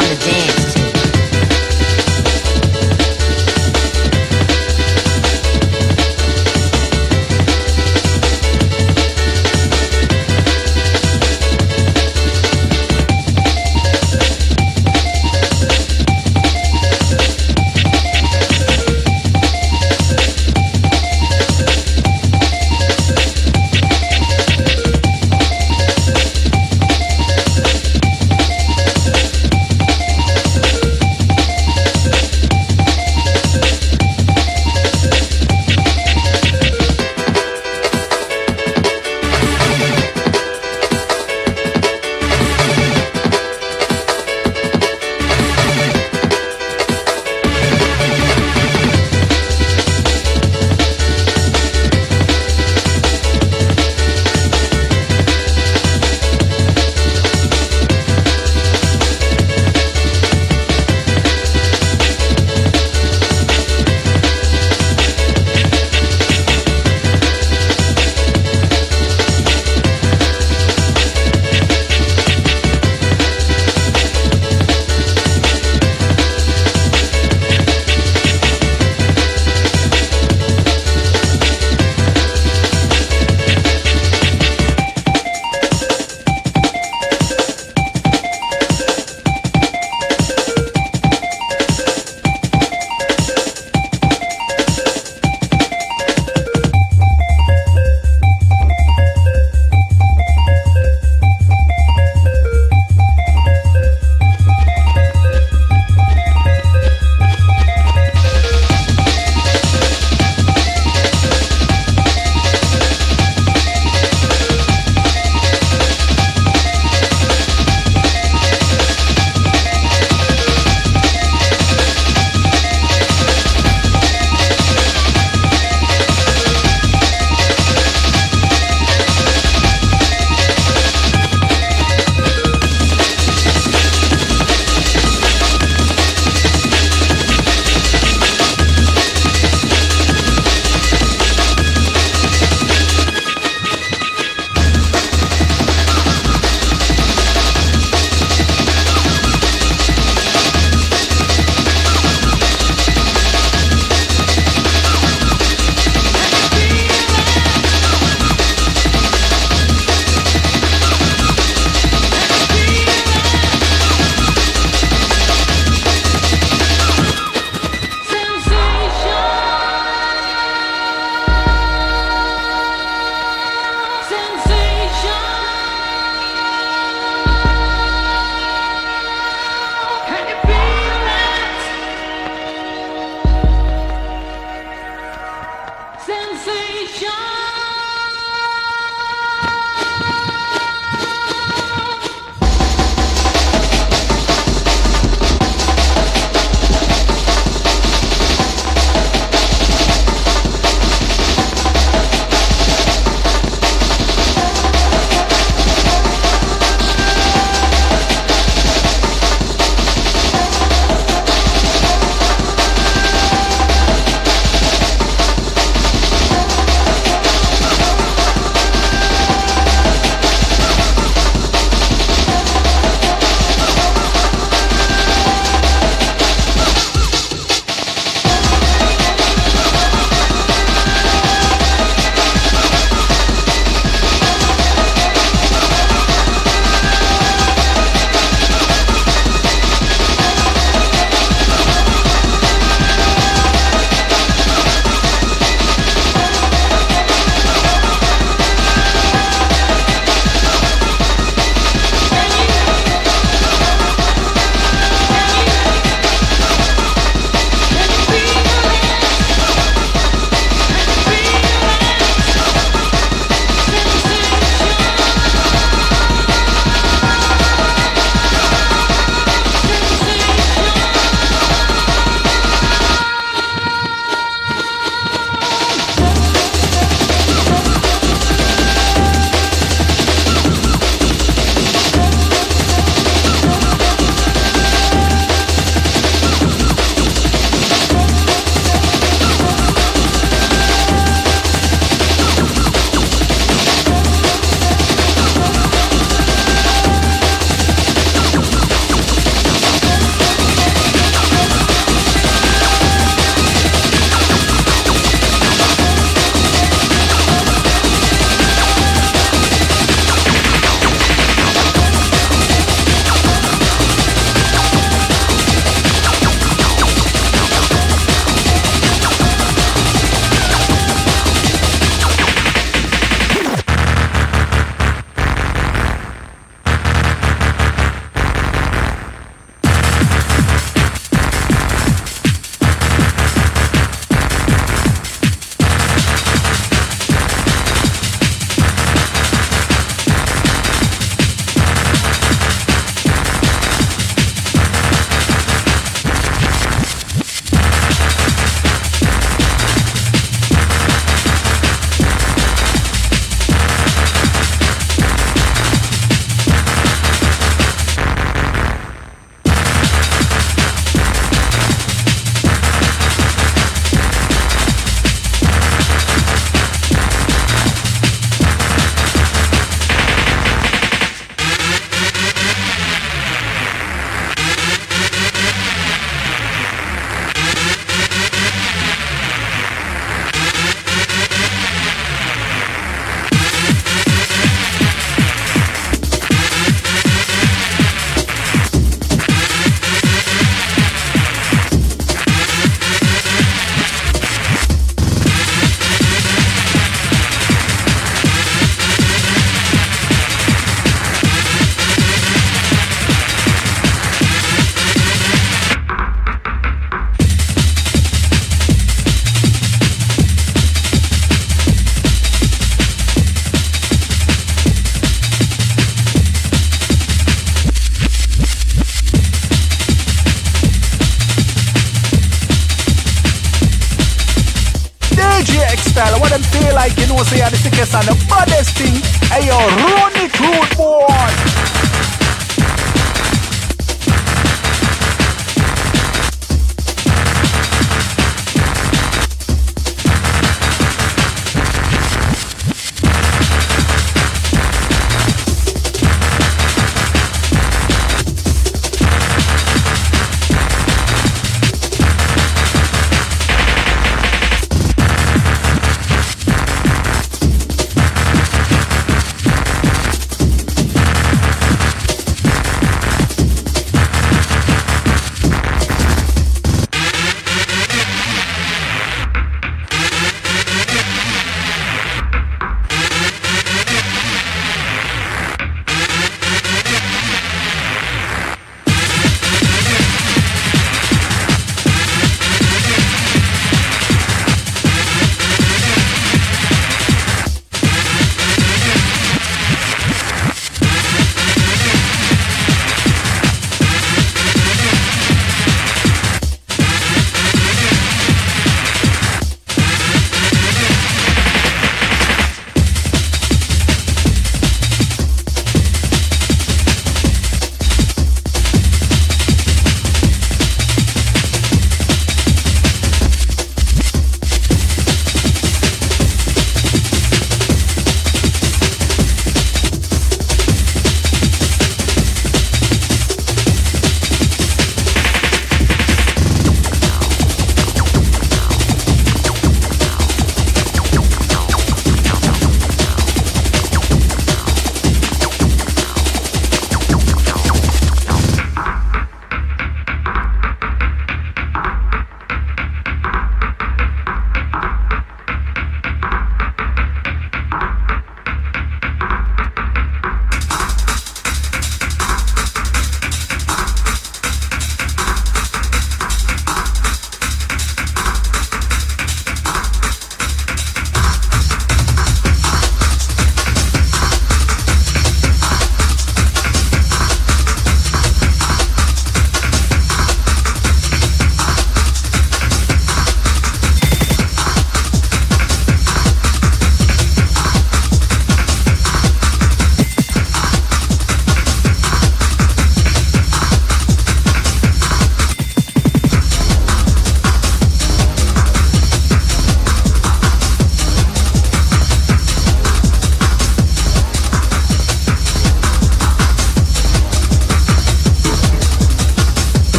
something to dance.